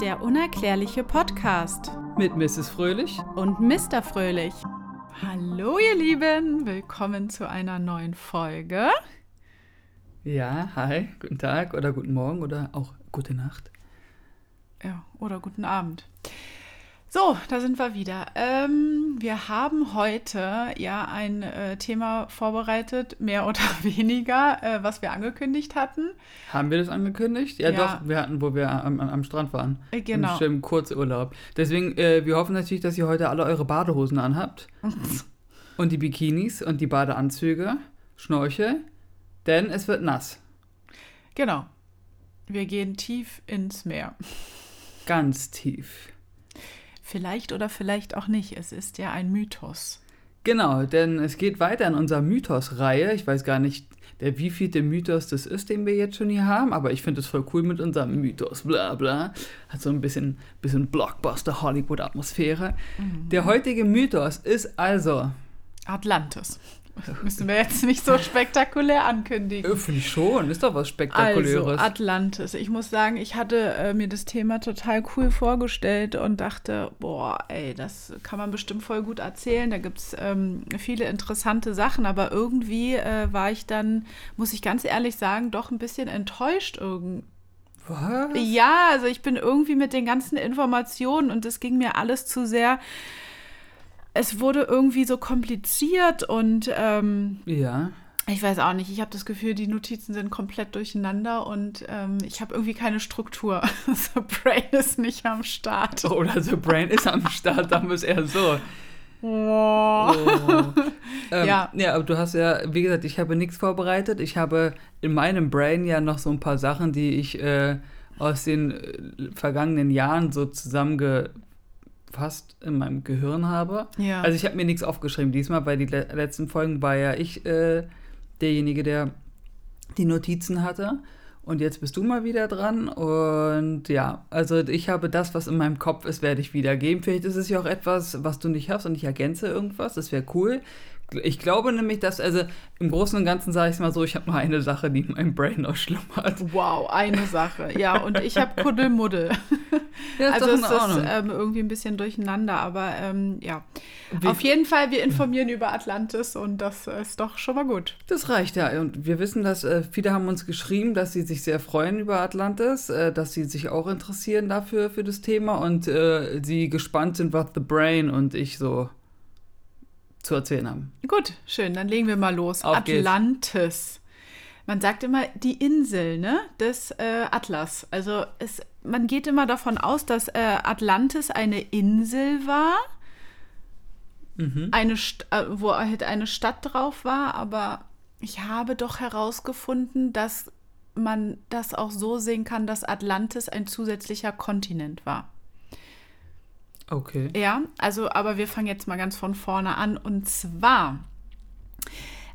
Der unerklärliche Podcast mit Mrs. Fröhlich und Mr. Fröhlich. Hallo ihr Lieben, willkommen zu einer neuen Folge. Ja, hi, guten Tag oder guten Morgen oder auch gute Nacht. Ja, oder guten Abend. So, da sind wir wieder. Ähm, wir haben heute ja ein äh, Thema vorbereitet, mehr oder weniger, äh, was wir angekündigt hatten. Haben wir das angekündigt? Ja, ja. doch, wir hatten, wo wir am, am Strand waren. Äh, genau. Im schönen Kurzurlaub. Deswegen, äh, wir hoffen natürlich, dass ihr heute alle eure Badehosen anhabt. und die Bikinis und die Badeanzüge, Schnorchel, denn es wird nass. Genau. Wir gehen tief ins Meer. Ganz tief. Vielleicht oder vielleicht auch nicht. Es ist ja ein Mythos. Genau, denn es geht weiter in unserer Mythos-Reihe. Ich weiß gar nicht, der wievielte Mythos das ist, den wir jetzt schon hier haben, aber ich finde es voll cool mit unserem Mythos, bla bla. Hat so ein bisschen, bisschen Blockbuster-Hollywood-Atmosphäre. Mhm. Der heutige Mythos ist also Atlantis. Müssen wir jetzt nicht so spektakulär ankündigen. Finde ich schon, ist doch was Spektakuläres. Also, Atlantis. Ich muss sagen, ich hatte äh, mir das Thema total cool vorgestellt und dachte, boah, ey, das kann man bestimmt voll gut erzählen. Da gibt es ähm, viele interessante Sachen, aber irgendwie äh, war ich dann, muss ich ganz ehrlich sagen, doch ein bisschen enttäuscht irgendwie. Was? Ja, also ich bin irgendwie mit den ganzen Informationen und es ging mir alles zu sehr es wurde irgendwie so kompliziert und ähm, ja. Ich weiß auch nicht. Ich habe das Gefühl, die Notizen sind komplett durcheinander und ähm, ich habe irgendwie keine Struktur. The Brain ist nicht am Start. Oder The Brain ist am Start, dann ist eher so. Oh. oh. Ähm, ja. ja, aber du hast ja, wie gesagt, ich habe nichts vorbereitet. Ich habe in meinem Brain ja noch so ein paar Sachen, die ich äh, aus den äh, vergangenen Jahren so zusammenge fast in meinem Gehirn habe. Ja. Also ich habe mir nichts aufgeschrieben diesmal, weil die le letzten Folgen war ja ich äh, derjenige, der die Notizen hatte. Und jetzt bist du mal wieder dran. Und ja, also ich habe das, was in meinem Kopf ist, werde ich wiedergeben. Vielleicht ist es ja auch etwas, was du nicht hast und ich ergänze irgendwas. Das wäre cool. Ich glaube nämlich, dass, also im Großen und Ganzen sage ich es mal so, ich habe nur eine Sache, die in meinem Brain noch schlummert. Wow, eine Sache. Ja, und ich habe Kuddelmuddel. Ja, also ist ähm, irgendwie ein bisschen durcheinander, aber ähm, ja. Wie, Auf jeden Fall, wir informieren über Atlantis und das ist doch schon mal gut. Das reicht ja. Und wir wissen, dass äh, viele haben uns geschrieben, dass sie sich sehr freuen über Atlantis, äh, dass sie sich auch interessieren dafür, für das Thema und äh, sie gespannt sind, was The Brain und ich so zu erzählen haben. Gut, schön, dann legen wir mal los. Auf Atlantis. Geht's. Man sagt immer die Insel ne, des äh, Atlas. Also es, man geht immer davon aus, dass äh, Atlantis eine Insel war, mhm. eine äh, wo halt eine Stadt drauf war, aber ich habe doch herausgefunden, dass man das auch so sehen kann, dass Atlantis ein zusätzlicher Kontinent war. Okay. Ja, also, aber wir fangen jetzt mal ganz von vorne an. Und zwar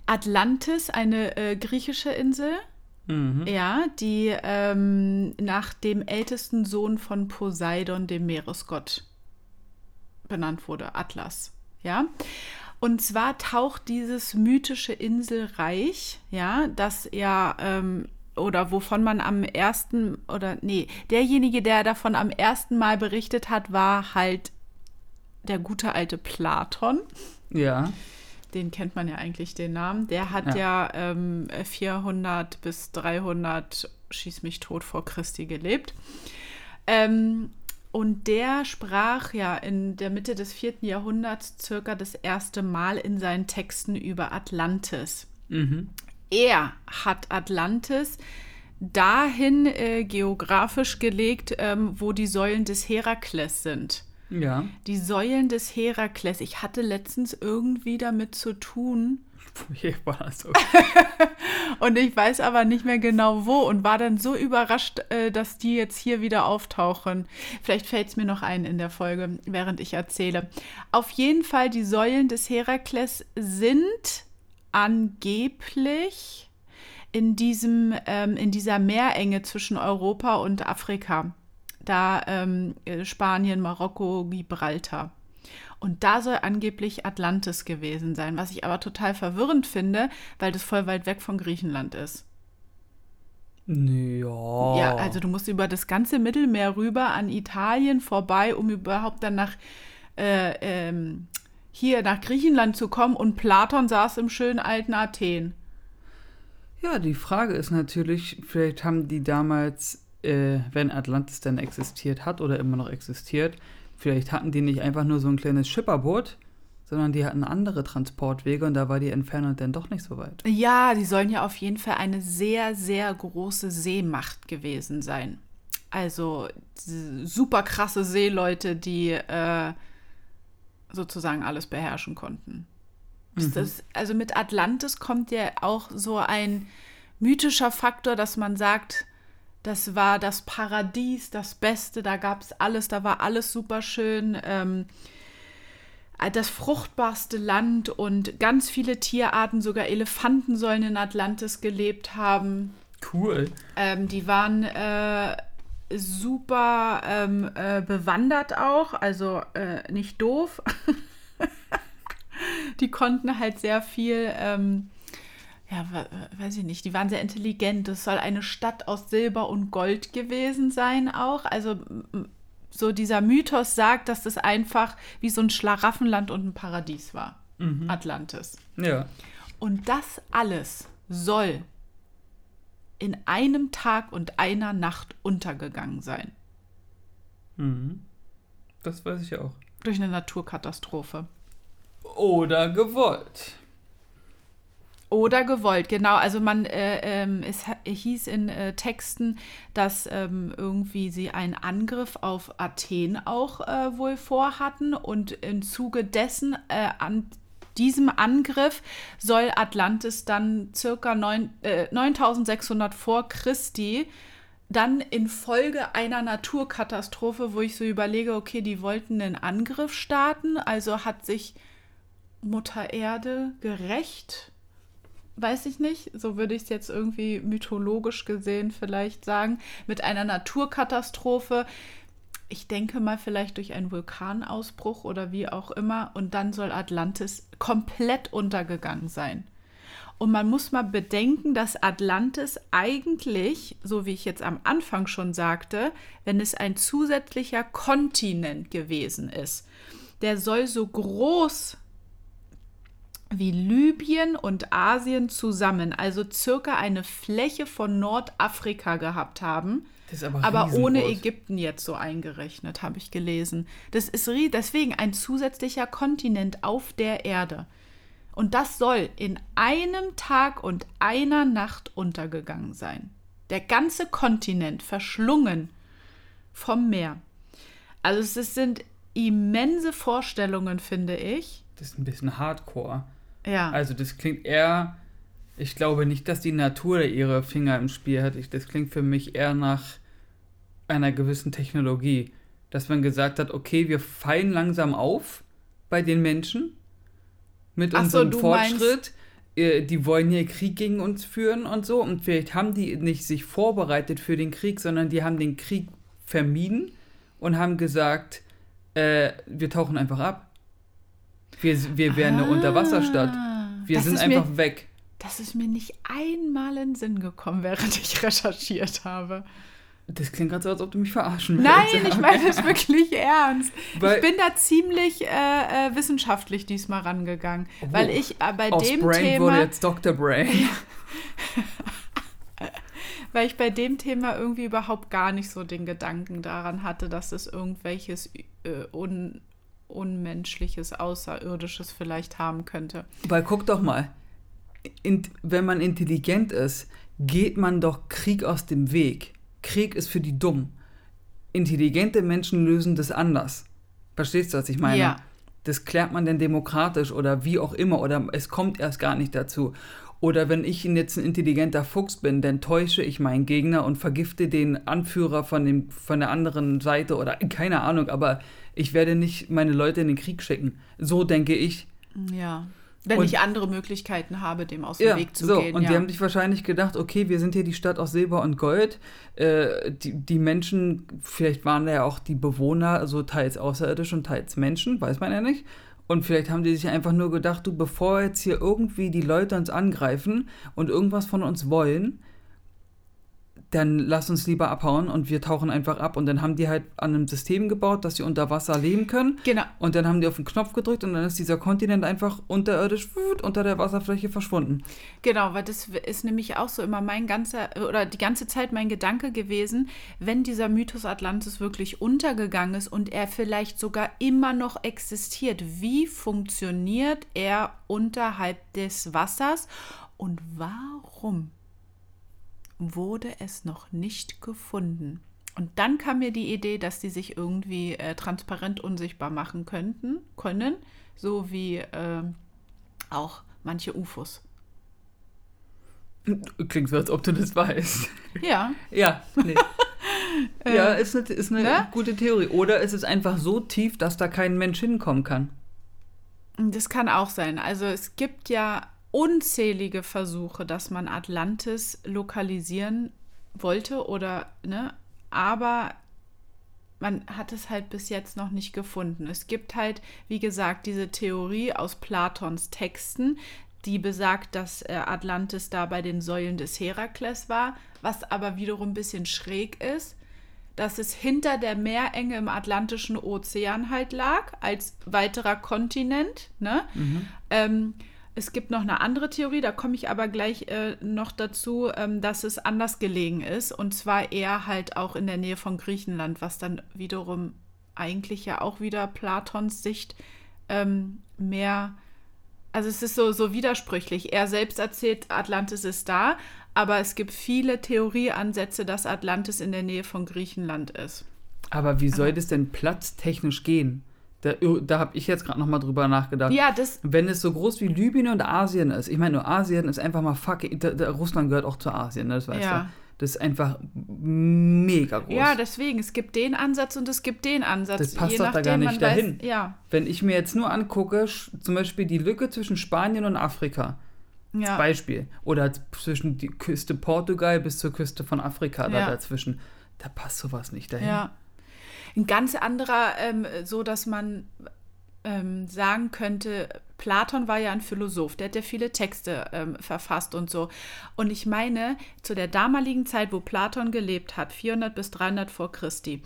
Atlantis, eine äh, griechische Insel. Mhm. Ja, die ähm, nach dem ältesten Sohn von Poseidon, dem Meeresgott, benannt wurde, Atlas. Ja. Und zwar taucht dieses mythische Inselreich, ja, das ja ähm, oder wovon man am ersten oder nee, derjenige, der davon am ersten Mal berichtet hat, war halt der gute alte Platon. Ja. Den kennt man ja eigentlich den Namen. Der hat ja, ja ähm, 400 bis 300 schieß mich tot vor Christi gelebt. Ähm, und der sprach ja in der Mitte des vierten Jahrhunderts circa das erste Mal in seinen Texten über Atlantis. Mhm er hat Atlantis dahin äh, geografisch gelegt, ähm, wo die Säulen des Herakles sind. Ja. Die Säulen des Herakles. Ich hatte letztens irgendwie damit zu tun. Und ich weiß aber nicht mehr genau wo und war dann so überrascht, äh, dass die jetzt hier wieder auftauchen. Vielleicht fällt es mir noch ein in der Folge, während ich erzähle. Auf jeden Fall, die Säulen des Herakles sind angeblich in, diesem, ähm, in dieser Meerenge zwischen Europa und Afrika. Da ähm, äh, Spanien, Marokko, Gibraltar. Und da soll angeblich Atlantis gewesen sein, was ich aber total verwirrend finde, weil das voll weit weg von Griechenland ist. Ja. Ja, also du musst über das ganze Mittelmeer rüber an Italien vorbei, um überhaupt dann nach äh, ähm, hier nach Griechenland zu kommen und Platon saß im schönen alten Athen. Ja, die Frage ist natürlich, vielleicht haben die damals, äh, wenn Atlantis denn existiert hat oder immer noch existiert, vielleicht hatten die nicht einfach nur so ein kleines Schipperboot, sondern die hatten andere Transportwege und da war die Entfernung dann doch nicht so weit. Ja, die sollen ja auf jeden Fall eine sehr, sehr große Seemacht gewesen sein. Also super krasse Seeleute, die äh, sozusagen alles beherrschen konnten. Mhm. Das, also mit Atlantis kommt ja auch so ein mythischer Faktor, dass man sagt, das war das Paradies, das Beste, da gab es alles, da war alles super schön. Ähm, das fruchtbarste Land und ganz viele Tierarten, sogar Elefanten sollen in Atlantis gelebt haben. Cool. Ähm, die waren äh, super ähm, äh, bewandert auch, also äh, nicht doof. die konnten halt sehr viel, ähm, ja, weiß ich nicht, die waren sehr intelligent. Es soll eine Stadt aus Silber und Gold gewesen sein auch. Also so dieser Mythos sagt, dass das einfach wie so ein Schlaraffenland und ein Paradies war. Mhm. Atlantis. Ja. Und das alles soll in einem Tag und einer Nacht untergegangen sein. Mhm. Das weiß ich auch. Durch eine Naturkatastrophe. Oder gewollt. Oder gewollt, genau. Also man, äh, ähm, es hieß in äh, Texten, dass ähm, irgendwie sie einen Angriff auf Athen auch äh, wohl vorhatten und im Zuge dessen äh, an diesem Angriff soll Atlantis dann circa 9, 9600 äh, vor Christi dann infolge einer Naturkatastrophe, wo ich so überlege, okay, die wollten einen Angriff starten, also hat sich Mutter Erde gerecht weiß ich nicht, so würde ich es jetzt irgendwie mythologisch gesehen vielleicht sagen, mit einer Naturkatastrophe. Ich denke mal vielleicht durch einen Vulkanausbruch oder wie auch immer. Und dann soll Atlantis komplett untergegangen sein. Und man muss mal bedenken, dass Atlantis eigentlich, so wie ich jetzt am Anfang schon sagte, wenn es ein zusätzlicher Kontinent gewesen ist, der soll so groß wie Libyen und Asien zusammen, also circa eine Fläche von Nordafrika gehabt haben. Aber, aber ohne Ägypten jetzt so eingerechnet, habe ich gelesen. Das ist deswegen ein zusätzlicher Kontinent auf der Erde. Und das soll in einem Tag und einer Nacht untergegangen sein. Der ganze Kontinent verschlungen vom Meer. Also es sind immense Vorstellungen, finde ich. Das ist ein bisschen hardcore. Ja. Also das klingt eher, ich glaube nicht, dass die Natur ihre Finger im Spiel hat. Ich, das klingt für mich eher nach einer gewissen Technologie. Dass man gesagt hat, okay, wir fallen langsam auf bei den Menschen mit Ach unserem so, Fortschritt. Äh, die wollen hier Krieg gegen uns führen und so. Und vielleicht haben die nicht sich vorbereitet für den Krieg, sondern die haben den Krieg vermieden und haben gesagt, äh, wir tauchen einfach ab. Wir, wir wären ah, eine Unterwasserstadt. Wir sind einfach mir, weg. Das ist mir nicht einmal in den Sinn gekommen, während ich recherchiert habe. Das klingt gerade so, als ob du mich verarschen willst. Nein, ich meine das wirklich ernst. Weil, ich bin da ziemlich äh, äh, wissenschaftlich diesmal rangegangen. Oh, weil ich äh, bei dem Brain Thema. wurde jetzt Dr. Brain. weil ich bei dem Thema irgendwie überhaupt gar nicht so den Gedanken daran hatte, dass es irgendwelches äh, un Unmenschliches, Außerirdisches vielleicht haben könnte. Weil guck doch mal, in, wenn man intelligent ist, geht man doch Krieg aus dem Weg. Krieg ist für die dumm. Intelligente Menschen lösen das anders. Verstehst du, was ich meine? Ja. Das klärt man denn demokratisch oder wie auch immer oder es kommt erst gar nicht dazu. Oder wenn ich jetzt ein intelligenter Fuchs bin, dann täusche ich meinen Gegner und vergifte den Anführer von, dem, von der anderen Seite oder keine Ahnung, aber ich werde nicht meine Leute in den Krieg schicken. So denke ich. Ja. Wenn und, ich andere Möglichkeiten habe, dem aus dem ja, Weg zu so, gehen. Und ja. die haben sich wahrscheinlich gedacht, okay, wir sind hier die Stadt aus Silber und Gold. Äh, die, die Menschen, vielleicht waren da ja auch die Bewohner so teils außerirdisch und teils Menschen, weiß man ja nicht. Und vielleicht haben die sich einfach nur gedacht, du, bevor jetzt hier irgendwie die Leute uns angreifen und irgendwas von uns wollen, dann lass uns lieber abhauen und wir tauchen einfach ab. Und dann haben die halt an einem System gebaut, dass sie unter Wasser leben können. Genau. Und dann haben die auf den Knopf gedrückt und dann ist dieser Kontinent einfach unterirdisch unter der Wasserfläche verschwunden. Genau, weil das ist nämlich auch so immer mein ganzer, oder die ganze Zeit mein Gedanke gewesen, wenn dieser Mythos Atlantis wirklich untergegangen ist und er vielleicht sogar immer noch existiert, wie funktioniert er unterhalb des Wassers und warum? Wurde es noch nicht gefunden. Und dann kam mir die Idee, dass die sich irgendwie äh, transparent unsichtbar machen könnten, können, so wie äh, auch manche UFOs. Klingt so, als ob du das weißt. Ja. ja, nee. ja, ist eine, ist eine ne? gute Theorie. Oder ist es einfach so tief, dass da kein Mensch hinkommen kann? Das kann auch sein. Also es gibt ja unzählige Versuche, dass man Atlantis lokalisieren wollte oder, ne, aber man hat es halt bis jetzt noch nicht gefunden. Es gibt halt, wie gesagt, diese Theorie aus Platons Texten, die besagt, dass äh, Atlantis da bei den Säulen des Herakles war, was aber wiederum ein bisschen schräg ist, dass es hinter der Meerenge im Atlantischen Ozean halt lag, als weiterer Kontinent. Ne? Mhm. Ähm, es gibt noch eine andere Theorie, da komme ich aber gleich äh, noch dazu, ähm, dass es anders gelegen ist. Und zwar eher halt auch in der Nähe von Griechenland, was dann wiederum eigentlich ja auch wieder Platons Sicht ähm, mehr. Also es ist so, so widersprüchlich. Er selbst erzählt, Atlantis ist da, aber es gibt viele Theorieansätze, dass Atlantis in der Nähe von Griechenland ist. Aber wie soll das denn platztechnisch gehen? Da, da habe ich jetzt gerade nochmal drüber nachgedacht. Ja, das. Wenn es so groß wie Libyen und Asien ist, ich meine, nur Asien ist einfach mal fuck, da, da, Russland gehört auch zu Asien, ne, das weißt ja. du. Das ist einfach mega groß. Ja, deswegen, es gibt den Ansatz und es gibt den Ansatz. Das passt doch da gar nicht dahin. Weiß, ja. Wenn ich mir jetzt nur angucke, zum Beispiel die Lücke zwischen Spanien und Afrika, ja. als Beispiel, oder zwischen die Küste Portugal bis zur Küste von Afrika ja. da dazwischen, da passt sowas nicht dahin. Ja. Ein ganz anderer, ähm, so dass man ähm, sagen könnte, Platon war ja ein Philosoph, der hat ja viele Texte ähm, verfasst und so. Und ich meine, zu der damaligen Zeit, wo Platon gelebt hat, 400 bis 300 vor Christi,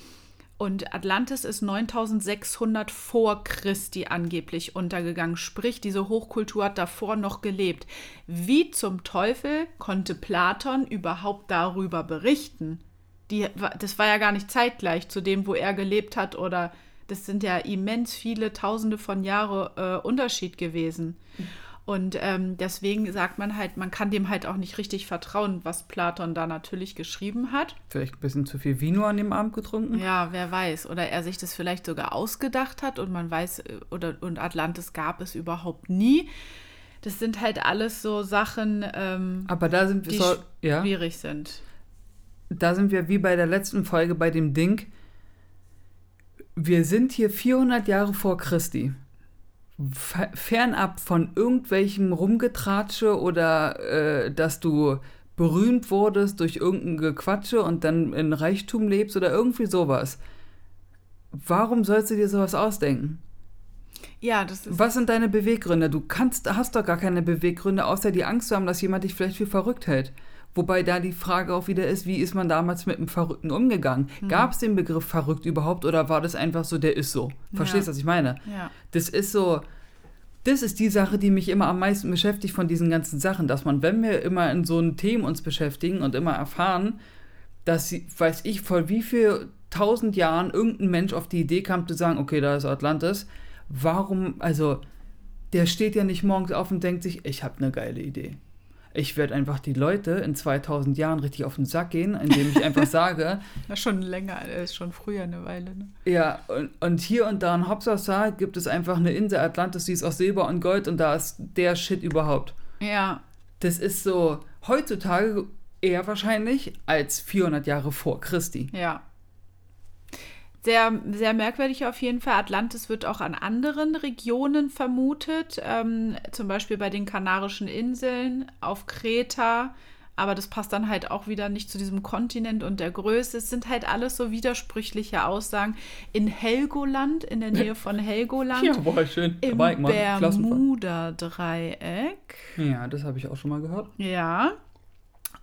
und Atlantis ist 9600 vor Christi angeblich untergegangen. Sprich, diese Hochkultur hat davor noch gelebt. Wie zum Teufel konnte Platon überhaupt darüber berichten? Die, das war ja gar nicht zeitgleich zu dem, wo er gelebt hat oder das sind ja immens viele Tausende von Jahren äh, Unterschied gewesen. Und ähm, deswegen sagt man halt, man kann dem halt auch nicht richtig vertrauen, was Platon da natürlich geschrieben hat. Vielleicht ein bisschen zu viel Vino an dem Abend getrunken? Ja, wer weiß. Oder er sich das vielleicht sogar ausgedacht hat und man weiß, äh, oder und Atlantis gab es überhaupt nie. Das sind halt alles so Sachen, ähm, Aber da sind die so, ja? schwierig sind da sind wir wie bei der letzten Folge bei dem Ding. Wir sind hier 400 Jahre vor Christi. Fernab von irgendwelchem Rumgetratsche oder äh, dass du berühmt wurdest durch irgendein Gequatsche und dann in Reichtum lebst oder irgendwie sowas. Warum sollst du dir sowas ausdenken? Ja, das ist. Was sind deine Beweggründe? Du kannst, hast doch gar keine Beweggründe, außer die Angst zu haben, dass jemand dich vielleicht für verrückt hält. Wobei da die Frage auch wieder ist, wie ist man damals mit einem Verrückten umgegangen? Mhm. Gab es den Begriff verrückt überhaupt oder war das einfach so, der ist so? Verstehst du, ja. was ich meine? Ja. Das ist so, das ist die Sache, die mich immer am meisten beschäftigt von diesen ganzen Sachen, dass man, wenn wir immer in so einem Themen uns beschäftigen und immer erfahren, dass, weiß ich, vor wie viel tausend Jahren irgendein Mensch auf die Idee kam zu sagen, okay, da ist Atlantis, warum, also, der steht ja nicht morgens auf und denkt sich, ich habe eine geile Idee ich werde einfach die Leute in 2000 Jahren richtig auf den Sack gehen, indem ich einfach sage. Das ist schon länger, ist schon früher eine Weile. Ne? Ja, und, und hier und da in Hopsasa gibt es einfach eine Insel Atlantis, die ist aus Silber und Gold und da ist der Shit überhaupt. Ja. Das ist so heutzutage eher wahrscheinlich als 400 Jahre vor Christi. Ja. Sehr, sehr merkwürdig auf jeden Fall. Atlantis wird auch an anderen Regionen vermutet, ähm, zum Beispiel bei den Kanarischen Inseln, auf Kreta. Aber das passt dann halt auch wieder nicht zu diesem Kontinent und der Größe. Es sind halt alles so widersprüchliche Aussagen. In Helgoland, in der Nähe von Helgoland. Ja, boah, schön. Im Bermuda-Dreieck. Ja, das habe ich auch schon mal gehört. Ja.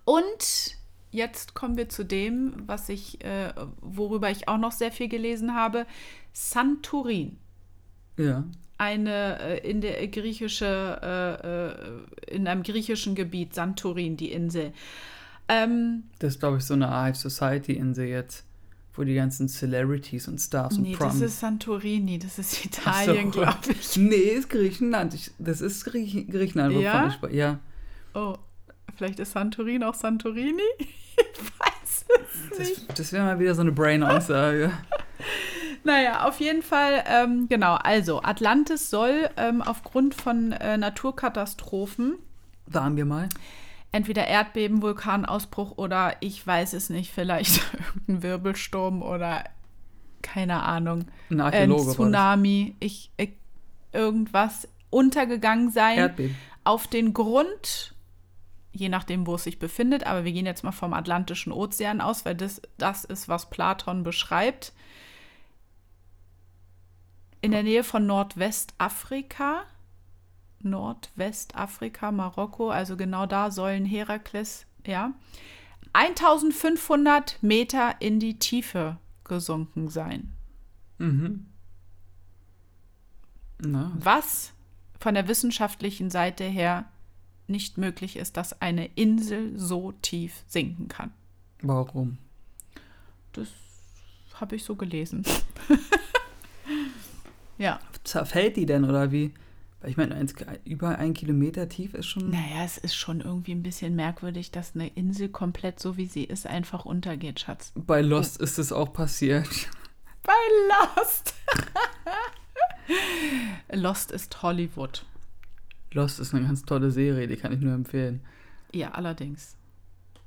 Und jetzt kommen wir zu dem, was ich, äh, worüber ich auch noch sehr viel gelesen habe. Santorin. Ja. Eine äh, in der griechische, äh, äh, in einem griechischen Gebiet, Santorin, die Insel. Ähm, das ist, glaube ich, so eine Art Society-Insel jetzt, wo die ganzen Celebrities und Stars nee, und Proms. das ist Santorini, das ist Italien, so. glaube ich. Nee, ist Griechenland. Ich, das ist Griech Griechenland, wovon Ja? ich spreche. Ja. Oh, vielleicht ist Santorin auch Santorini? Ich weiß es nicht. Das, das wäre mal wieder so eine Brain-Aussage. Naja, auf jeden Fall, ähm, genau. Also, Atlantis soll ähm, aufgrund von äh, Naturkatastrophen, Waren wir mal. entweder Erdbeben, Vulkanausbruch oder ich weiß es nicht, vielleicht irgendein Wirbelsturm oder keine Ahnung, Ein äh, ein Archäologe das. Tsunami, ich, ich, irgendwas untergegangen sein. Erdbeben. auf den Grund, je nachdem, wo es sich befindet, aber wir gehen jetzt mal vom Atlantischen Ozean aus, weil das, das ist, was Platon beschreibt. In der Nähe von Nordwestafrika, Nordwestafrika, Marokko, also genau da sollen Herakles, ja, 1500 Meter in die Tiefe gesunken sein. Mhm. Was von der wissenschaftlichen Seite her nicht möglich ist, dass eine Insel so tief sinken kann. warum? Das habe ich so gelesen. ja. Zerfällt die denn oder wie? Weil ich meine, über ein Kilometer tief ist schon. Naja, es ist schon irgendwie ein bisschen merkwürdig, dass eine Insel komplett so wie sie ist einfach untergeht, Schatz. Bei Lost ist es auch passiert. Bei Lost. Lost ist Hollywood. Lost ist eine ganz tolle Serie, die kann ich nur empfehlen. Ja, allerdings.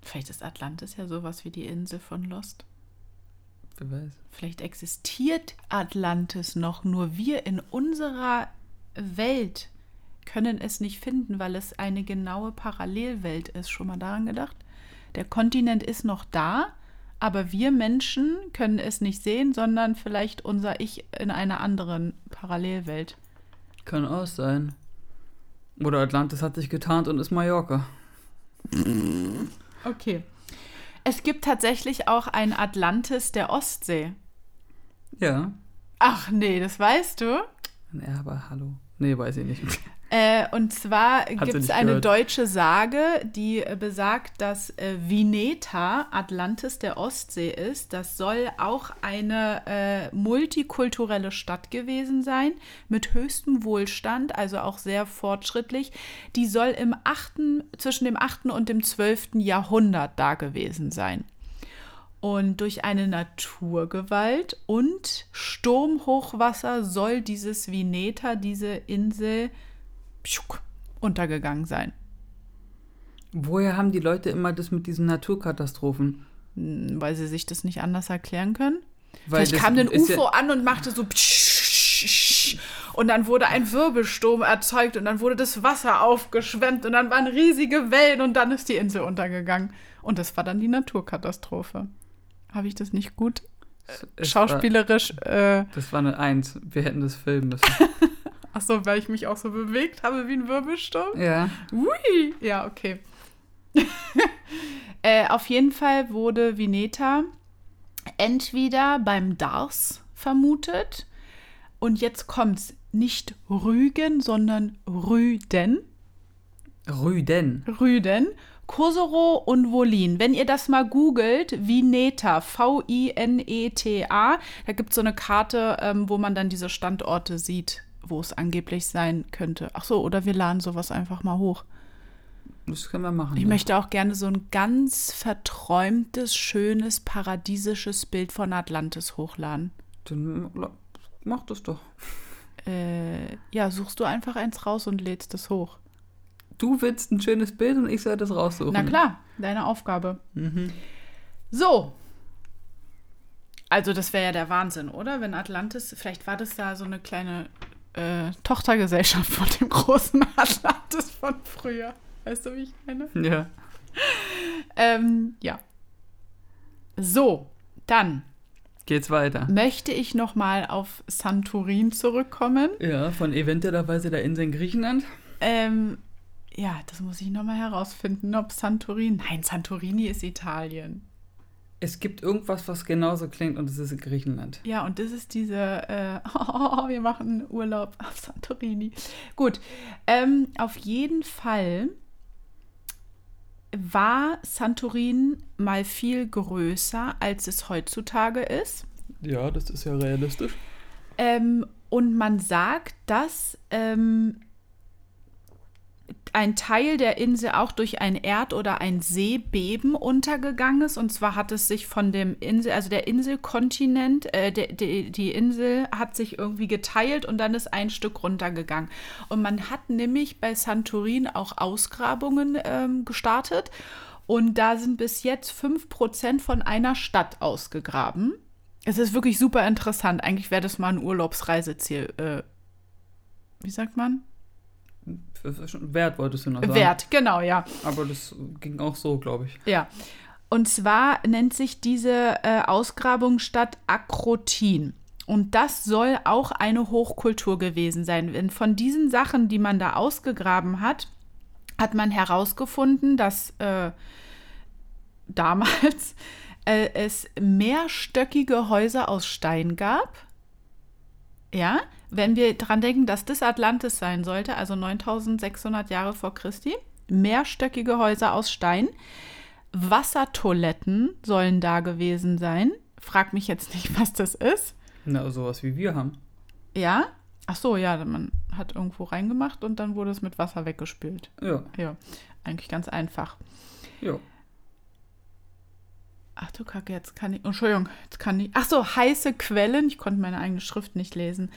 Vielleicht ist Atlantis ja sowas wie die Insel von Lost. Wer weiß. Vielleicht existiert Atlantis noch, nur wir in unserer Welt können es nicht finden, weil es eine genaue Parallelwelt ist. Schon mal daran gedacht? Der Kontinent ist noch da, aber wir Menschen können es nicht sehen, sondern vielleicht unser Ich in einer anderen Parallelwelt. Kann auch sein. Oder Atlantis hat sich getarnt und ist Mallorca. Okay. Es gibt tatsächlich auch ein Atlantis der Ostsee. Ja. Ach nee, das weißt du? Ja, aber hallo. Nee, weiß ich nicht. Äh, und zwar gibt es eine gehört. deutsche Sage, die äh, besagt, dass äh, Vineta Atlantis der Ostsee ist. Das soll auch eine äh, multikulturelle Stadt gewesen sein, mit höchstem Wohlstand, also auch sehr fortschrittlich. Die soll im 8., zwischen dem 8. und dem 12. Jahrhundert da gewesen sein. Und durch eine Naturgewalt und Sturmhochwasser soll dieses Vineta, diese Insel, untergegangen sein. Woher haben die Leute immer das mit diesen Naturkatastrophen? Hm, Weil sie sich das nicht anders erklären können. Weil Vielleicht kam ein UFO ja- an und machte so und dann wurde ein Wirbelsturm erzeugt und dann wurde das Wasser aufgeschwemmt und dann waren riesige Wellen und dann ist die Insel untergegangen. Und das war dann die Naturkatastrophe. Habe ich das nicht gut war- schauspielerisch äh, Das war eine Eins. Wir hätten das filmen müssen. Ach so, weil ich mich auch so bewegt habe wie ein Wirbelsturm? ja. Ui! Ja, okay. äh, auf jeden Fall wurde Vineta entweder beim Dars vermutet und jetzt kommt's nicht Rügen, sondern Rüden. Rüden. Rüden, Kosoro und Wolin. Wenn ihr das mal googelt, Vineta, V-I-N-E-T-A, da gibt es so eine Karte, ähm, wo man dann diese Standorte sieht, wo es angeblich sein könnte. Ach so, oder wir laden sowas einfach mal hoch. Das können wir machen. Ich ja. möchte auch gerne so ein ganz verträumtes, schönes, paradiesisches Bild von Atlantis hochladen. Dann mach das doch. Äh, ja, suchst du einfach eins raus und lädst es hoch. Du willst ein schönes Bild und ich soll das raussuchen. Na klar, deine Aufgabe. Mhm. So. Also das wäre ja der Wahnsinn, oder? Wenn Atlantis, vielleicht war das da so eine kleine äh, Tochtergesellschaft von dem großen Atlantis von früher. Weißt du, wie ich meine? Ja. Ähm, ja. So, dann Geht's weiter. möchte ich noch mal auf Santorin zurückkommen. Ja, von eventuellerweise der Insel in Griechenland. Ähm, ja, das muss ich nochmal herausfinden, ob Santorini. Nein, Santorini ist Italien. Es gibt irgendwas, was genauso klingt und es ist Griechenland. Ja, und das ist diese, äh, oh, wir machen Urlaub auf Santorini. Gut, ähm, auf jeden Fall war Santorin mal viel größer, als es heutzutage ist. Ja, das ist ja realistisch. Ähm, und man sagt, dass ähm, ein Teil der Insel auch durch ein Erd- oder ein Seebeben untergegangen ist. Und zwar hat es sich von dem Insel, also der Inselkontinent, äh, de, de, die Insel hat sich irgendwie geteilt und dann ist ein Stück runtergegangen. Und man hat nämlich bei Santorin auch Ausgrabungen ähm, gestartet. Und da sind bis jetzt 5% von einer Stadt ausgegraben. Es ist wirklich super interessant. Eigentlich wäre das mal ein Urlaubsreiseziel. Äh, wie sagt man? Wert wolltest du noch sagen. Wert, genau, ja. Aber das ging auch so, glaube ich. Ja. Und zwar nennt sich diese äh, Ausgrabungsstadt Akrotin. Und das soll auch eine Hochkultur gewesen sein. Denn von diesen Sachen, die man da ausgegraben hat, hat man herausgefunden, dass äh, damals äh, es mehrstöckige Häuser aus Stein gab. Ja, wenn wir daran denken, dass das Atlantis sein sollte, also 9600 Jahre vor Christi, mehrstöckige Häuser aus Stein, Wassertoiletten sollen da gewesen sein. Frag mich jetzt nicht, was das ist. Na, sowas wie wir haben. Ja? Ach so, ja, man hat irgendwo reingemacht und dann wurde es mit Wasser weggespült. Ja. Ja, eigentlich ganz einfach. Ja. Ach du Kacke, jetzt kann ich. Entschuldigung, jetzt kann ich. Ach so, heiße Quellen. Ich konnte meine eigene Schrift nicht lesen.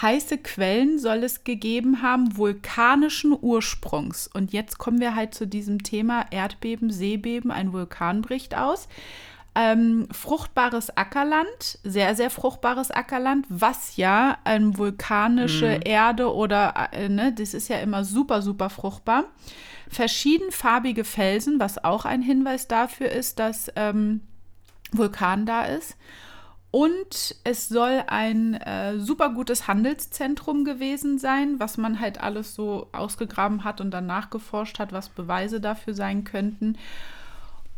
Heiße Quellen soll es gegeben haben, vulkanischen Ursprungs. Und jetzt kommen wir halt zu diesem Thema Erdbeben, Seebeben, ein Vulkan bricht aus. Ähm, fruchtbares Ackerland, sehr, sehr fruchtbares Ackerland, was ja ähm, vulkanische mhm. Erde oder, äh, ne, das ist ja immer super, super fruchtbar. Verschiedenfarbige Felsen, was auch ein Hinweis dafür ist, dass ähm, Vulkan da ist. Und es soll ein äh, super gutes Handelszentrum gewesen sein, was man halt alles so ausgegraben hat und dann nachgeforscht hat, was Beweise dafür sein könnten.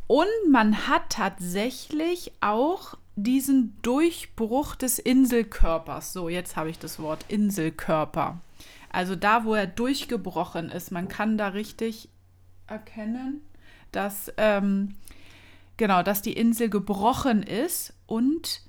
Und man hat tatsächlich auch diesen Durchbruch des Inselkörpers. So, jetzt habe ich das Wort Inselkörper. Also da, wo er durchgebrochen ist, man kann da richtig erkennen, dass ähm, genau, dass die Insel gebrochen ist und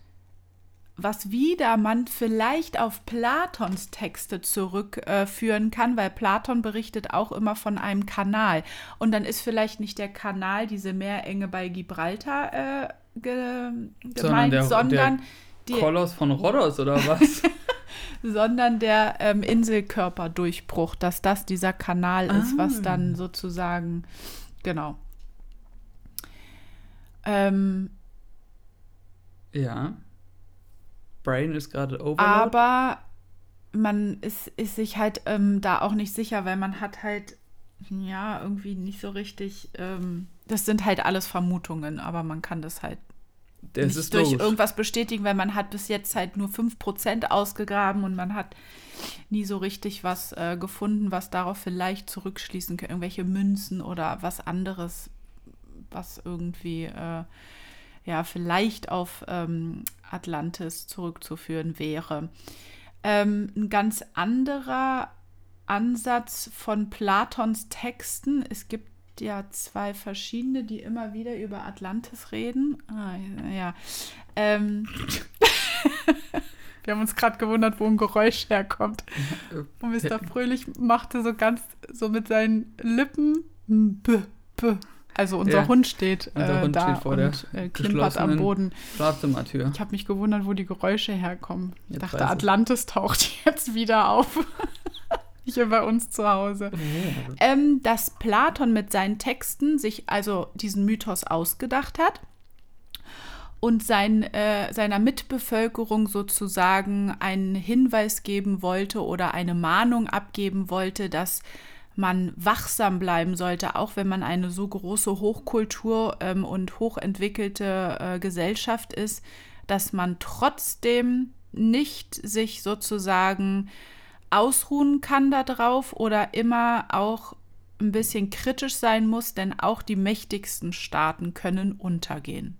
was wieder man vielleicht auf Platons Texte zurückführen äh, kann, weil Platon berichtet auch immer von einem Kanal. Und dann ist vielleicht nicht der Kanal, diese Meerenge bei Gibraltar äh, ge gemeint, sondern, der, sondern der die, Koloss von Rhodos oder was? sondern der ähm, Inselkörperdurchbruch, dass das dieser Kanal ah. ist, was dann sozusagen, genau. Ähm, ja. Brain ist gerade over. Aber man ist, ist sich halt ähm, da auch nicht sicher, weil man hat halt, ja, irgendwie nicht so richtig. Ähm, das sind halt alles Vermutungen, aber man kann das halt das nicht durch logisch. irgendwas bestätigen, weil man hat bis jetzt halt nur 5% ausgegraben und man hat nie so richtig was äh, gefunden, was darauf vielleicht zurückschließen kann. Irgendwelche Münzen oder was anderes, was irgendwie äh, ja vielleicht auf ähm, Atlantis zurückzuführen wäre. Ähm, ein ganz anderer Ansatz von Platons Texten. Es gibt ja zwei verschiedene, die immer wieder über Atlantis reden. Ah, ja. Ähm. Wir haben uns gerade gewundert, wo ein Geräusch herkommt. Und Mr. Fröhlich machte so ganz so mit seinen Lippen b, b. Also unser ja, Hund steht unser äh, Hund da steht vor und der äh, klimpert am Boden. Schlafzimmertür. Ich habe mich gewundert, wo die Geräusche herkommen. Ich jetzt dachte, Atlantis taucht jetzt wieder auf. Hier bei uns zu Hause. Oh. Ähm, dass Platon mit seinen Texten sich also diesen Mythos ausgedacht hat und sein, äh, seiner Mitbevölkerung sozusagen einen Hinweis geben wollte oder eine Mahnung abgeben wollte, dass man wachsam bleiben sollte, auch wenn man eine so große Hochkultur ähm, und hochentwickelte äh, Gesellschaft ist, dass man trotzdem nicht sich sozusagen ausruhen kann darauf oder immer auch ein bisschen kritisch sein muss, denn auch die mächtigsten Staaten können untergehen.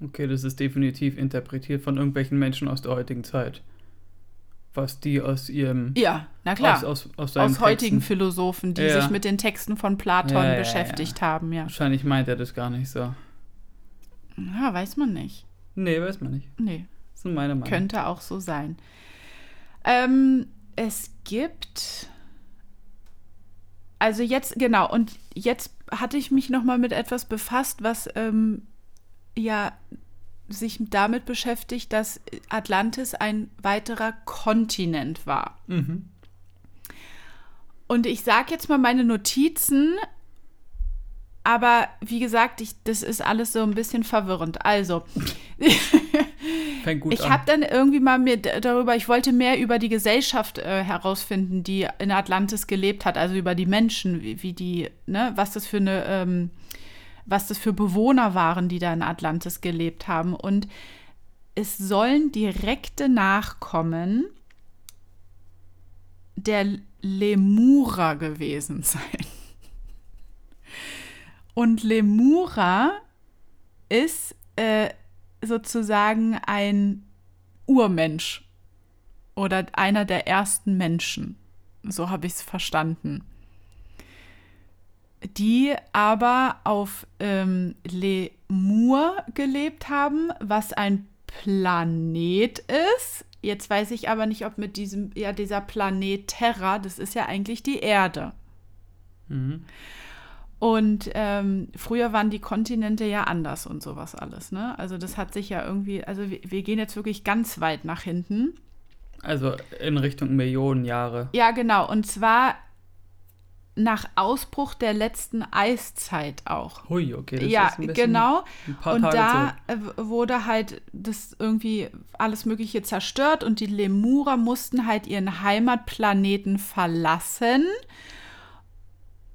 Okay, das ist definitiv interpretiert von irgendwelchen Menschen aus der heutigen Zeit. Was die aus ihrem. Ja, na klar. Aus, aus, aus, aus heutigen Philosophen, die ja. sich mit den Texten von Platon ja, ja, beschäftigt haben, ja. Wahrscheinlich meint er das gar nicht so. Ja, weiß man nicht. Nee, weiß man nicht. Nee. Das ist meine Meinung. Könnte auch so sein. Ähm, es gibt. Also jetzt, genau, und jetzt hatte ich mich nochmal mit etwas befasst, was ähm, ja sich damit beschäftigt, dass Atlantis ein weiterer Kontinent war. Mhm. Und ich sage jetzt mal meine Notizen, aber wie gesagt, ich, das ist alles so ein bisschen verwirrend. Also, ich habe dann irgendwie mal mir darüber, ich wollte mehr über die Gesellschaft äh, herausfinden, die in Atlantis gelebt hat, also über die Menschen, wie, wie die, ne, was das für eine, ähm, was das für Bewohner waren, die da in Atlantis gelebt haben. Und es sollen direkte Nachkommen der Lemura gewesen sein. Und Lemura ist äh, sozusagen ein Urmensch oder einer der ersten Menschen. So habe ich es verstanden. Die aber auf ähm, Lemur gelebt haben, was ein Planet ist. Jetzt weiß ich aber nicht, ob mit diesem, ja, dieser Planet Terra, das ist ja eigentlich die Erde. Mhm. Und ähm, früher waren die Kontinente ja anders und sowas alles. Ne? Also das hat sich ja irgendwie, also wir, wir, gehen jetzt wirklich ganz weit nach hinten. Also in Richtung Millionen Jahre. Ja, genau. Und zwar nach Ausbruch der letzten Eiszeit auch. Hui, okay. Das ja, ist ein bisschen, genau. Ein und Tage da zurück. wurde halt das irgendwie alles Mögliche zerstört und die Lemurer mussten halt ihren Heimatplaneten verlassen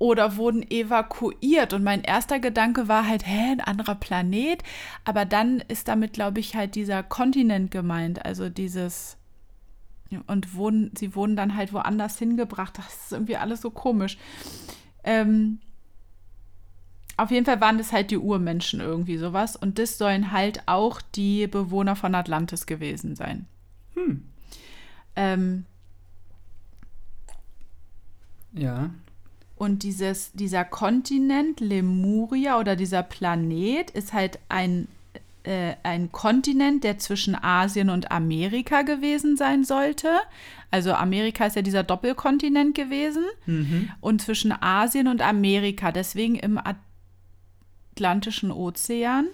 oder wurden evakuiert. Und mein erster Gedanke war halt, hä, ein anderer Planet. Aber dann ist damit, glaube ich, halt dieser Kontinent gemeint. Also dieses. Und wurden, sie wurden dann halt woanders hingebracht. Das ist irgendwie alles so komisch. Ähm, auf jeden Fall waren das halt die Urmenschen irgendwie sowas. Und das sollen halt auch die Bewohner von Atlantis gewesen sein. Hm. Ähm, ja. Und dieses, dieser Kontinent Lemuria oder dieser Planet ist halt ein, äh, ein Kontinent, der zwischen Asien und Amerika gewesen sein sollte. Also Amerika ist ja dieser Doppelkontinent gewesen. Mhm. Und zwischen Asien und Amerika, deswegen im Atlantischen Ozean.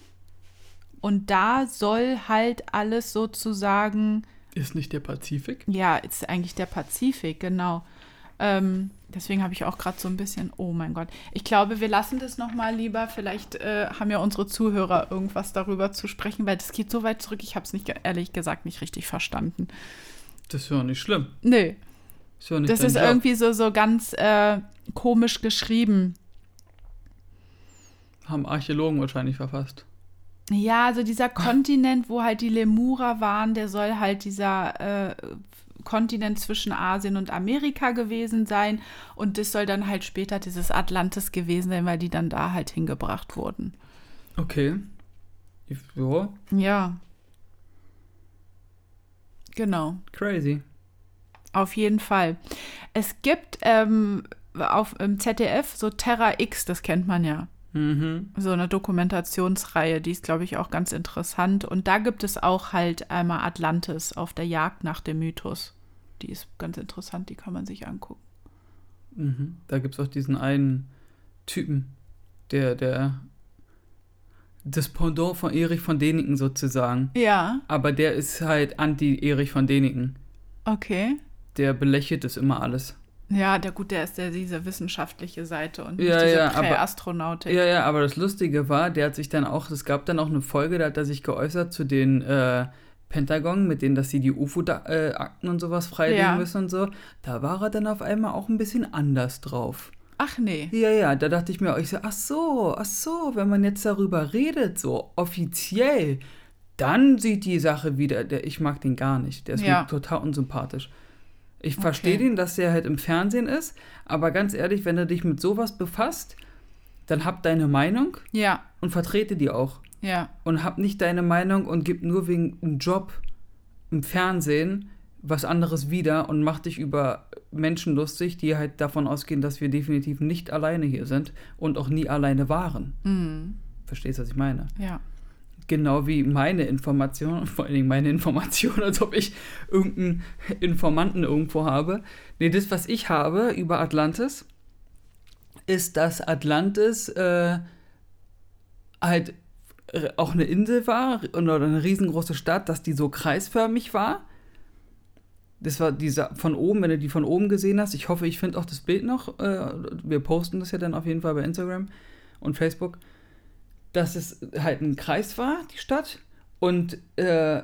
Und da soll halt alles sozusagen. Ist nicht der Pazifik? Ja, ist eigentlich der Pazifik, genau. Ähm, deswegen habe ich auch gerade so ein bisschen, oh mein Gott. Ich glaube, wir lassen das nochmal lieber. Vielleicht äh, haben ja unsere Zuhörer irgendwas darüber zu sprechen, weil das geht so weit zurück. Ich habe es nicht, ehrlich gesagt, nicht richtig verstanden. Das ist ja nicht schlimm. Nee. Ist ja nicht das ist Job. irgendwie so, so ganz äh, komisch geschrieben. Haben Archäologen wahrscheinlich verfasst. Ja, also dieser Kontinent, wo halt die Lemurer waren, der soll halt dieser äh, Kontinent zwischen Asien und Amerika gewesen sein. Und das soll dann halt später dieses Atlantis gewesen sein, weil die dann da halt hingebracht wurden. Okay. Ja. Ja. Genau. Crazy. Auf jeden Fall. Es gibt ähm, auf im ZDF so Terra X, das kennt man ja. Mhm. So eine Dokumentationsreihe, die ist, glaube ich, auch ganz interessant. Und da gibt es auch halt einmal Atlantis auf der Jagd nach dem Mythos. Die ist ganz interessant, die kann man sich angucken. Mhm. Da gibt es auch diesen einen Typen, der, der das Pendant von Erich von Däniken sozusagen. Ja. Aber der ist halt anti-Erich von Däniken. Okay. Der belächelt das immer alles. Ja, der gut, der ist ja diese wissenschaftliche Seite und ja, nicht diese ja, Prä-Astronautik. Ja, ja, aber das Lustige war, der hat sich dann auch, es gab dann auch eine Folge, da hat er sich geäußert zu den äh, Pentagon, mit denen, dass sie die UFO-Akten und sowas freilegen ja. müssen und so. Da war er dann auf einmal auch ein bisschen anders drauf. Ach nee. Ja, ja, da dachte ich mir, ich so, ach so, ach so, wenn man jetzt darüber redet, so offiziell, dann sieht die Sache wieder, der, ich mag den gar nicht, der ist ja. mir total unsympathisch. Ich okay. verstehe den, dass der halt im Fernsehen ist, aber ganz ehrlich, wenn du dich mit sowas befasst, dann hab deine Meinung ja. und vertrete die auch. Ja. Und hab nicht deine Meinung und gib nur wegen einem Job im Fernsehen was anderes wieder und mach dich über Menschen lustig, die halt davon ausgehen, dass wir definitiv nicht alleine hier sind und auch nie alleine waren. Mhm. Verstehst du, was ich meine? Ja. Genau wie meine Information, vor allen Dingen meine Information, als ob ich irgendeinen Informanten irgendwo habe. Nee, das, was ich habe über Atlantis, ist, dass Atlantis äh, halt auch eine Insel war oder eine riesengroße Stadt, dass die so kreisförmig war. Das war diese von oben, wenn du die von oben gesehen hast. Ich hoffe, ich finde auch das Bild noch. Äh, wir posten das ja dann auf jeden Fall bei Instagram und Facebook. Dass es halt ein Kreis war, die Stadt. Und äh,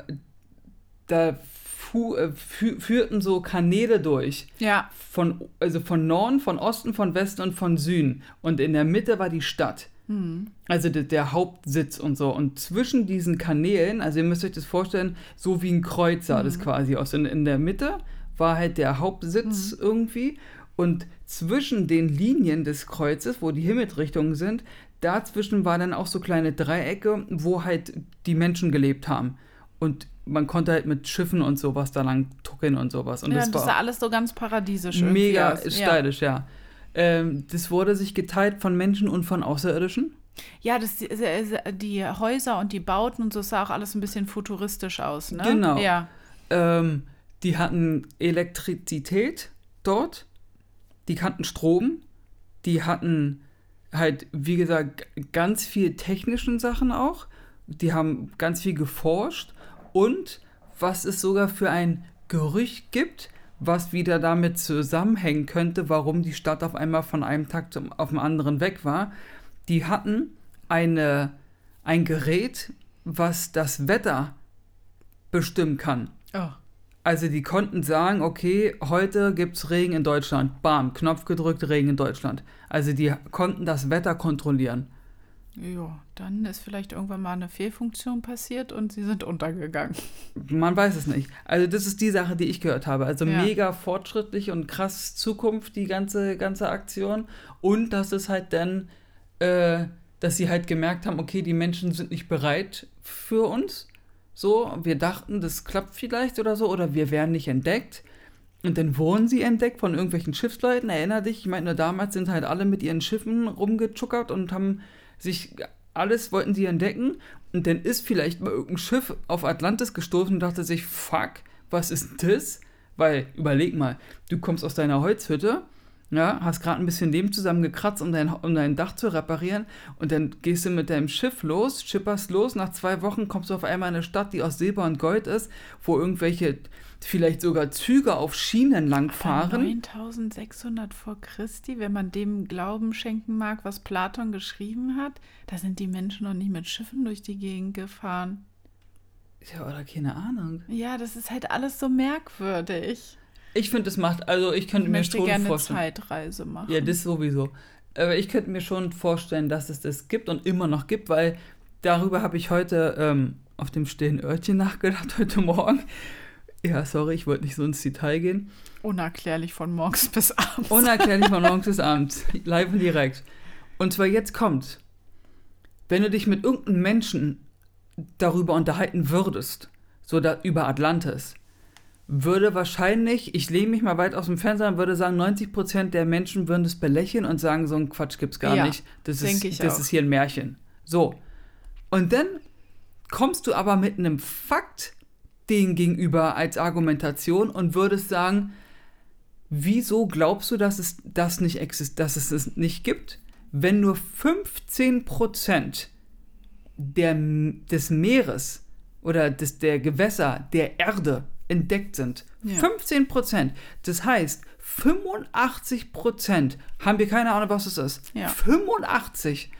da fu äh, fü führten so Kanäle durch. Ja. Von, also von Norden, von Osten, von Westen und von Süden. Und in der Mitte war die Stadt. Mhm. Also der, der, Hauptsitz und so. Und zwischen diesen Kanälen, also ihr müsst euch das vorstellen, so wie ein Kreuz sah mhm. das quasi aus. Und in der Mitte war halt der Hauptsitz mhm. irgendwie. Und zwischen den Linien des Kreuzes, wo die Himmelsrichtungen sind, dazwischen waren dann auch so kleine Dreiecke, wo halt die Menschen gelebt haben. Und man konnte halt mit Schiffen und sowas da lang tuckeln und sowas. Und ja, das, das war alles so ganz paradiesisch. Mega stylisch, ja. ja. Ähm, das wurde sich geteilt von Menschen und von Außerirdischen. Ja, das, die Häuser und die Bauten und so sah auch alles ein bisschen futuristisch aus, ne? Genau. Ja. Ähm, die hatten Elektrizität dort, die kannten Strom, die hatten halt, wie gesagt, ganz viel technischen Sachen auch. Die haben ganz viel geforscht und was es sogar für ein Gerücht gibt, was wieder damit zusammenhängen könnte, warum die Stadt auf einmal von einem Tag zum, auf den anderen weg war. Die hatten eine, ein Gerät, was das Wetter bestimmen kann. Oh. Also die konnten sagen, okay, heute gibt es Regen in Deutschland. Bam, Knopf gedrückt, Regen in Deutschland. Also die konnten das Wetter kontrollieren. Ja, dann ist vielleicht irgendwann mal eine Fehlfunktion passiert und sie sind untergegangen. Man weiß es nicht. Also das ist die Sache, die ich gehört habe. Also ja. mega fortschrittlich und krass Zukunft, die ganze, ganze Aktion. Und dass es halt dann, äh, dass sie halt gemerkt haben, okay, die Menschen sind nicht bereit für uns. So, wir dachten, das klappt vielleicht oder so, oder wir werden nicht entdeckt. Und dann wurden sie entdeckt von irgendwelchen Schiffsleuten. Erinner dich, ich meine, damals sind halt alle mit ihren Schiffen rumgechuckert und haben sich alles wollten sie entdecken und dann ist vielleicht mal irgendein Schiff auf Atlantis gestoßen und dachte sich, fuck, was ist das? Weil, überleg mal, du kommst aus deiner Holzhütte, ja, hast gerade ein bisschen Leben zusammengekratzt, um dein, um dein Dach zu reparieren und dann gehst du mit deinem Schiff los, schipperst los, nach zwei Wochen kommst du auf einmal in eine Stadt, die aus Silber und Gold ist, wo irgendwelche vielleicht sogar Züge auf Schienen langfahren. 9600 vor Christi, wenn man dem Glauben schenken mag, was Platon geschrieben hat, da sind die Menschen noch nicht mit Schiffen durch die Gegend gefahren. Ja, oder keine Ahnung. Ja, das ist halt alles so merkwürdig. Ich finde, es macht, also ich könnte ich mir schon gerne vorstellen. Eine Zeitreise machen. Ja, das sowieso. Aber ich könnte mir schon vorstellen, dass es das gibt und immer noch gibt, weil darüber habe ich heute ähm, auf dem stillen Örtchen nachgedacht, heute Morgen. Ja, sorry, ich wollte nicht so ins Detail gehen. Unerklärlich von morgens bis abends. Unerklärlich von morgens bis abends. Live und direkt. Und zwar jetzt kommt, wenn du dich mit irgendeinem Menschen darüber unterhalten würdest, so da, über Atlantis, würde wahrscheinlich, ich lehne mich mal weit aus dem Fenster und würde sagen, 90% der Menschen würden das belächeln und sagen, so ein Quatsch gibt's gar ja, nicht. Das, ist, das ist hier ein Märchen. So. Und dann kommst du aber mit einem Fakt den gegenüber als Argumentation und würdest sagen, wieso glaubst du, dass es das nicht exist dass es es nicht gibt, wenn nur 15% der, des Meeres oder des, der Gewässer der Erde entdeckt sind. Ja. 15% Das heißt, 85% haben wir keine Ahnung, was es ist. Ja. 85.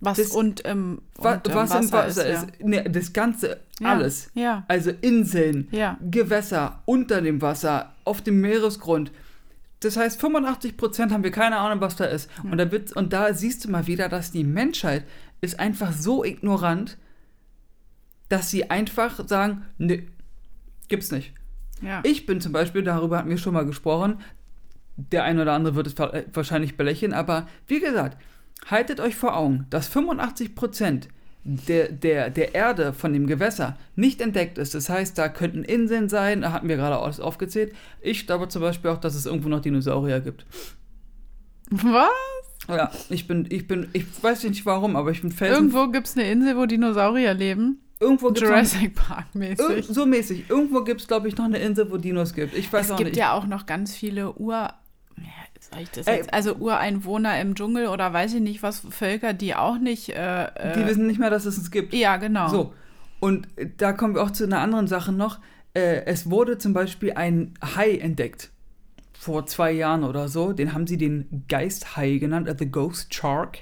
Was das, und, ähm, was, und, ähm, was Wasser im Wasser ist. ist. Ja. Nee, das Ganze, ja. alles. Ja. Also Inseln. Gewässer, unter dem Wasser, auf dem Meeresgrund. Das heißt, 85% haben wir keine Ahnung, was da ist. Und, da wird, und da siehst du mal wieder, dass die Menschheit ist einfach so ignorant, dass sie einfach sagen, nee, gibt's nicht. Ja. Ich bin zum Beispiel, darüber hatten wir schon mal gesprochen, der eine oder andere wird es wahrscheinlich belächeln, aber wie gesagt, haltet euch vor Augen, dass 85 Prozent der, der, der Erde von dem Gewässer nicht entdeckt ist. Das heißt, da könnten Inseln sein, da hatten wir gerade alles aufgezählt. Ich glaube zum Beispiel auch, dass es irgendwo noch Dinosaurier gibt. Was? Ja, ich bin, ich bin, ich weiß nicht warum, aber ich bin fest. Irgendwo gibt es eine Insel, wo Dinosaurier leben. Irgendwo gibt's Jurassic Park mäßig. so mäßig. Irgendwo gibt es, glaube ich, noch eine Insel, wo Dinos gibt. Ich weiß es auch nicht. Es gibt ja auch noch ganz viele Ur ich das jetzt? Also Ureinwohner im Dschungel oder weiß ich nicht was, Völker, die auch nicht. Äh, die äh, wissen nicht mehr, dass es es gibt. Ja, genau. So. Und da kommen wir auch zu einer anderen Sache noch. Äh, es wurde zum Beispiel ein Hai entdeckt. Vor zwei Jahren oder so. Den haben sie den Geisthai genannt, uh, The Ghost Shark.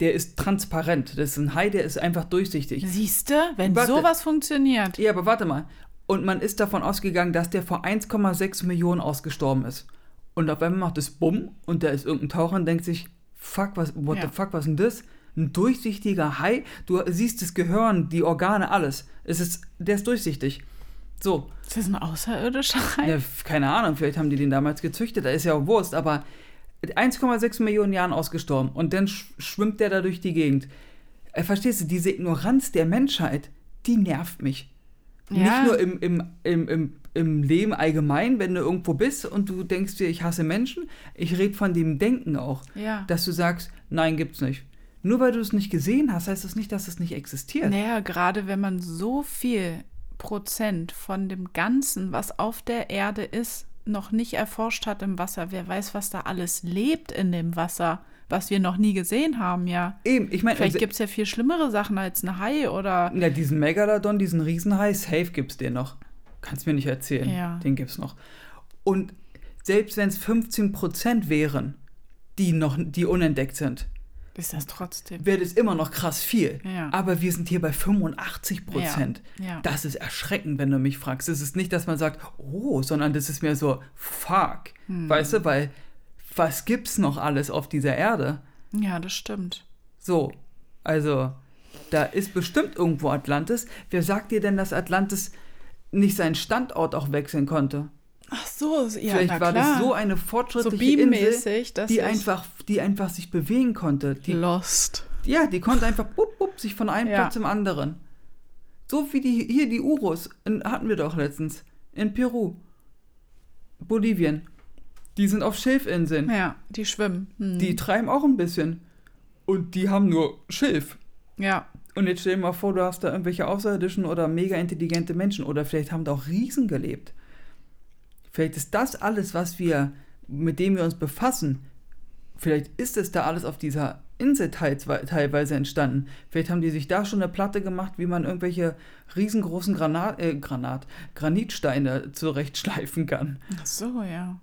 Der ist transparent. Das ist ein Hai, der ist einfach durchsichtig. Siehst du, wenn warte. sowas funktioniert. Ja, aber warte mal. Und man ist davon ausgegangen, dass der vor 1,6 Millionen ausgestorben ist. Und auf einmal macht es Bumm und da ist irgendein Taucher und denkt sich, fuck, was, what ja. the fuck, was ist denn das? Ein durchsichtiger Hai, du siehst das Gehirn, die Organe, alles. Es ist, der ist durchsichtig. So. Ist das ein außerirdischer Hai? Ja, keine Ahnung, vielleicht haben die den damals gezüchtet, da ist ja auch Wurst, aber 1,6 Millionen Jahren ausgestorben und dann schwimmt der da durch die Gegend. Äh, verstehst du, diese Ignoranz der Menschheit, die nervt mich. Ja. Nicht nur im, im, im, im im Leben allgemein, wenn du irgendwo bist und du denkst dir, ich hasse Menschen, ich rede von dem Denken auch, ja. dass du sagst, nein, gibt's nicht. Nur weil du es nicht gesehen hast, heißt das nicht, dass es nicht existiert. Naja, gerade wenn man so viel Prozent von dem Ganzen, was auf der Erde ist, noch nicht erforscht hat im Wasser. Wer weiß, was da alles lebt in dem Wasser, was wir noch nie gesehen haben, ja. Eben, ich meine. Vielleicht also, gibt es ja viel schlimmere Sachen als ein Hai oder. Ja, diesen Megalodon, diesen Riesenhai, safe gibt es den noch. Kannst mir nicht erzählen. Ja. Den gibt es noch. Und selbst wenn es 15 Prozent wären, die noch, die unentdeckt sind, ist das trotzdem. Wäre das immer noch krass viel. Ja. Aber wir sind hier bei 85 Prozent. Ja. Ja. Das ist erschreckend, wenn du mich fragst. Es ist nicht, dass man sagt, oh, sondern das ist mehr so, fuck. Hm. Weißt du, weil was gibt's noch alles auf dieser Erde? Ja, das stimmt. So, also, da ist bestimmt irgendwo Atlantis. Wer sagt dir denn, dass Atlantis nicht seinen Standort auch wechseln konnte. Ach so, ja, Vielleicht war das so eine fortschrittliche so Insel, die einfach, die einfach sich bewegen konnte. Die, Lost. Ja, die konnte einfach bup, bup, sich von einem ja. Platz zum anderen. So wie die, hier die Urus, in, hatten wir doch letztens, in Peru, Bolivien. Die sind auf Schilfinseln. Ja, die schwimmen. Hm. Die treiben auch ein bisschen. Und die haben nur Schilf. Ja. Und jetzt stell dir mal vor, du hast da irgendwelche außerirdischen oder mega intelligente Menschen oder vielleicht haben da auch Riesen gelebt. Vielleicht ist das alles, was wir, mit dem wir uns befassen, vielleicht ist es da alles auf dieser Insel teilweise entstanden. Vielleicht haben die sich da schon eine Platte gemacht, wie man irgendwelche riesengroßen Granat, äh, Granat, Granitsteine zurechtschleifen kann. Ach so, ja.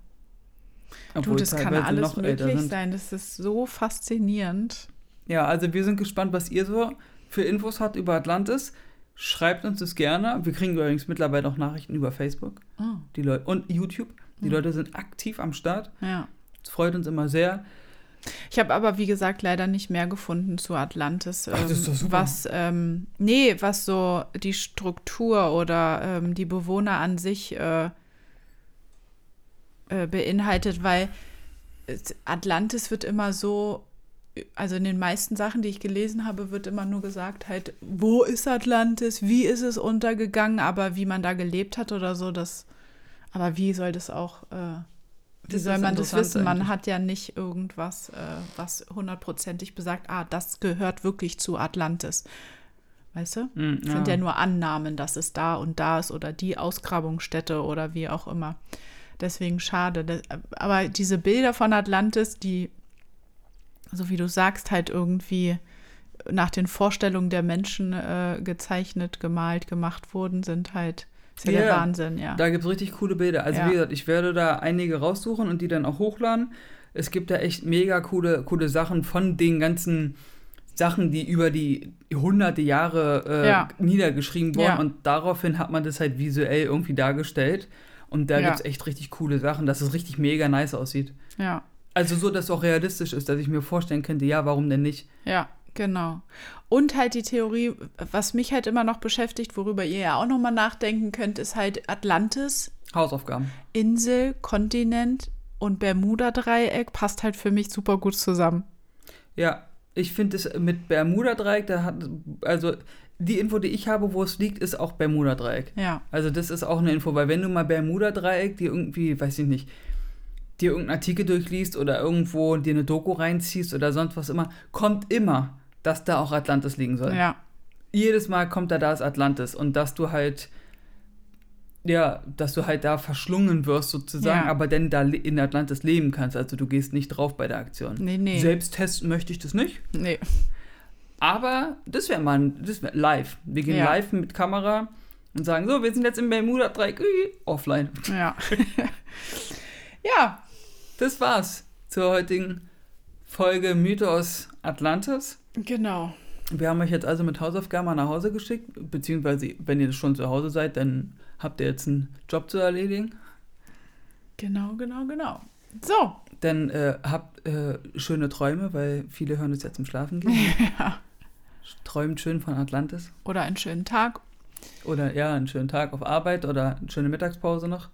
Obwohl du, das kann alles möglich sein. Das ist so faszinierend. Ja, also wir sind gespannt, was ihr so für Infos hat über Atlantis, schreibt uns das gerne. Wir kriegen übrigens mittlerweile auch Nachrichten über Facebook oh. die Leute, und YouTube. Die mhm. Leute sind aktiv am Start. Ja. Das freut uns immer sehr. Ich habe aber, wie gesagt, leider nicht mehr gefunden zu Atlantis. Ach, das ist doch ähm, super. Was, ähm, nee, was so die Struktur oder ähm, die Bewohner an sich äh, äh, beinhaltet, weil Atlantis wird immer so also in den meisten Sachen, die ich gelesen habe, wird immer nur gesagt, halt, wo ist Atlantis, wie ist es untergegangen, aber wie man da gelebt hat oder so, das, aber wie soll das auch, äh, wie das soll man das wissen? Man eigentlich. hat ja nicht irgendwas, äh, was hundertprozentig besagt, ah, das gehört wirklich zu Atlantis. Weißt du? Mm, ja. sind ja nur Annahmen, dass es da und da ist oder die Ausgrabungsstätte oder wie auch immer. Deswegen schade. Aber diese Bilder von Atlantis, die so wie du sagst, halt irgendwie nach den Vorstellungen der Menschen äh, gezeichnet, gemalt, gemacht wurden, sind halt ist ja yeah, der Wahnsinn, ja. Da gibt es richtig coole Bilder. Also ja. wie gesagt, ich werde da einige raussuchen und die dann auch hochladen. Es gibt da echt mega coole, coole Sachen von den ganzen Sachen, die über die hunderte Jahre äh, ja. niedergeschrieben wurden. Ja. Und daraufhin hat man das halt visuell irgendwie dargestellt. Und da ja. gibt es echt richtig coole Sachen, dass es richtig mega nice aussieht. Ja. Also so, dass es auch realistisch ist, dass ich mir vorstellen könnte, ja, warum denn nicht? Ja, Genau. Und halt die Theorie, was mich halt immer noch beschäftigt, worüber ihr ja auch nochmal nachdenken könnt, ist halt Atlantis. Hausaufgaben. Insel, Kontinent und Bermuda-Dreieck passt halt für mich super gut zusammen. Ja, ich finde es mit Bermuda-Dreieck, da hat, also die Info, die ich habe, wo es liegt, ist auch Bermuda-Dreieck. Ja. Also das ist auch eine Info, weil wenn du mal Bermuda-Dreieck, die irgendwie, weiß ich nicht, dir irgendeinen Artikel durchliest oder irgendwo dir eine Doku reinziehst oder sonst was immer, kommt immer, dass da auch Atlantis liegen soll. Ja. Jedes Mal kommt da, da ist Atlantis und dass du halt, ja, dass du halt da verschlungen wirst sozusagen, Ja. aber dann da in Atlantis leben kannst. Also du gehst nicht drauf bei der Aktion. Nee, nee. Selbst testen möchte ich das nicht. Nee. Aber das wäre mal das wär live. Wir gehen Ja. live mit Kamera und sagen, so, wir sind jetzt im Bermuda-Dreieck, offline. Ja. ja, Das war's zur heutigen Folge Mythos Atlantis. genau. Wir haben euch jetzt also mit Hausaufgaben mal nach Hause geschickt, beziehungsweise wenn ihr schon zu Hause seid, dann habt ihr jetzt einen Job zu erledigen. Genau, genau, genau. So. Dann äh, habt äh, schöne Träume, weil viele hören es ja zum Schlafen gehen. Ja. Träumt schön von Atlantis. Oder einen schönen Tag. Oder ja, einen schönen Tag auf Arbeit oder eine schöne Mittagspause noch.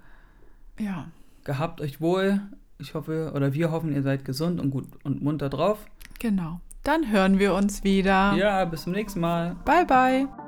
Ja. Gehabt euch wohl. Ich hoffe, oder wir hoffen, ihr seid gesund und gut und munter drauf. Genau. Dann hören wir uns wieder. Ja, bis zum nächsten Mal. Bye, bye.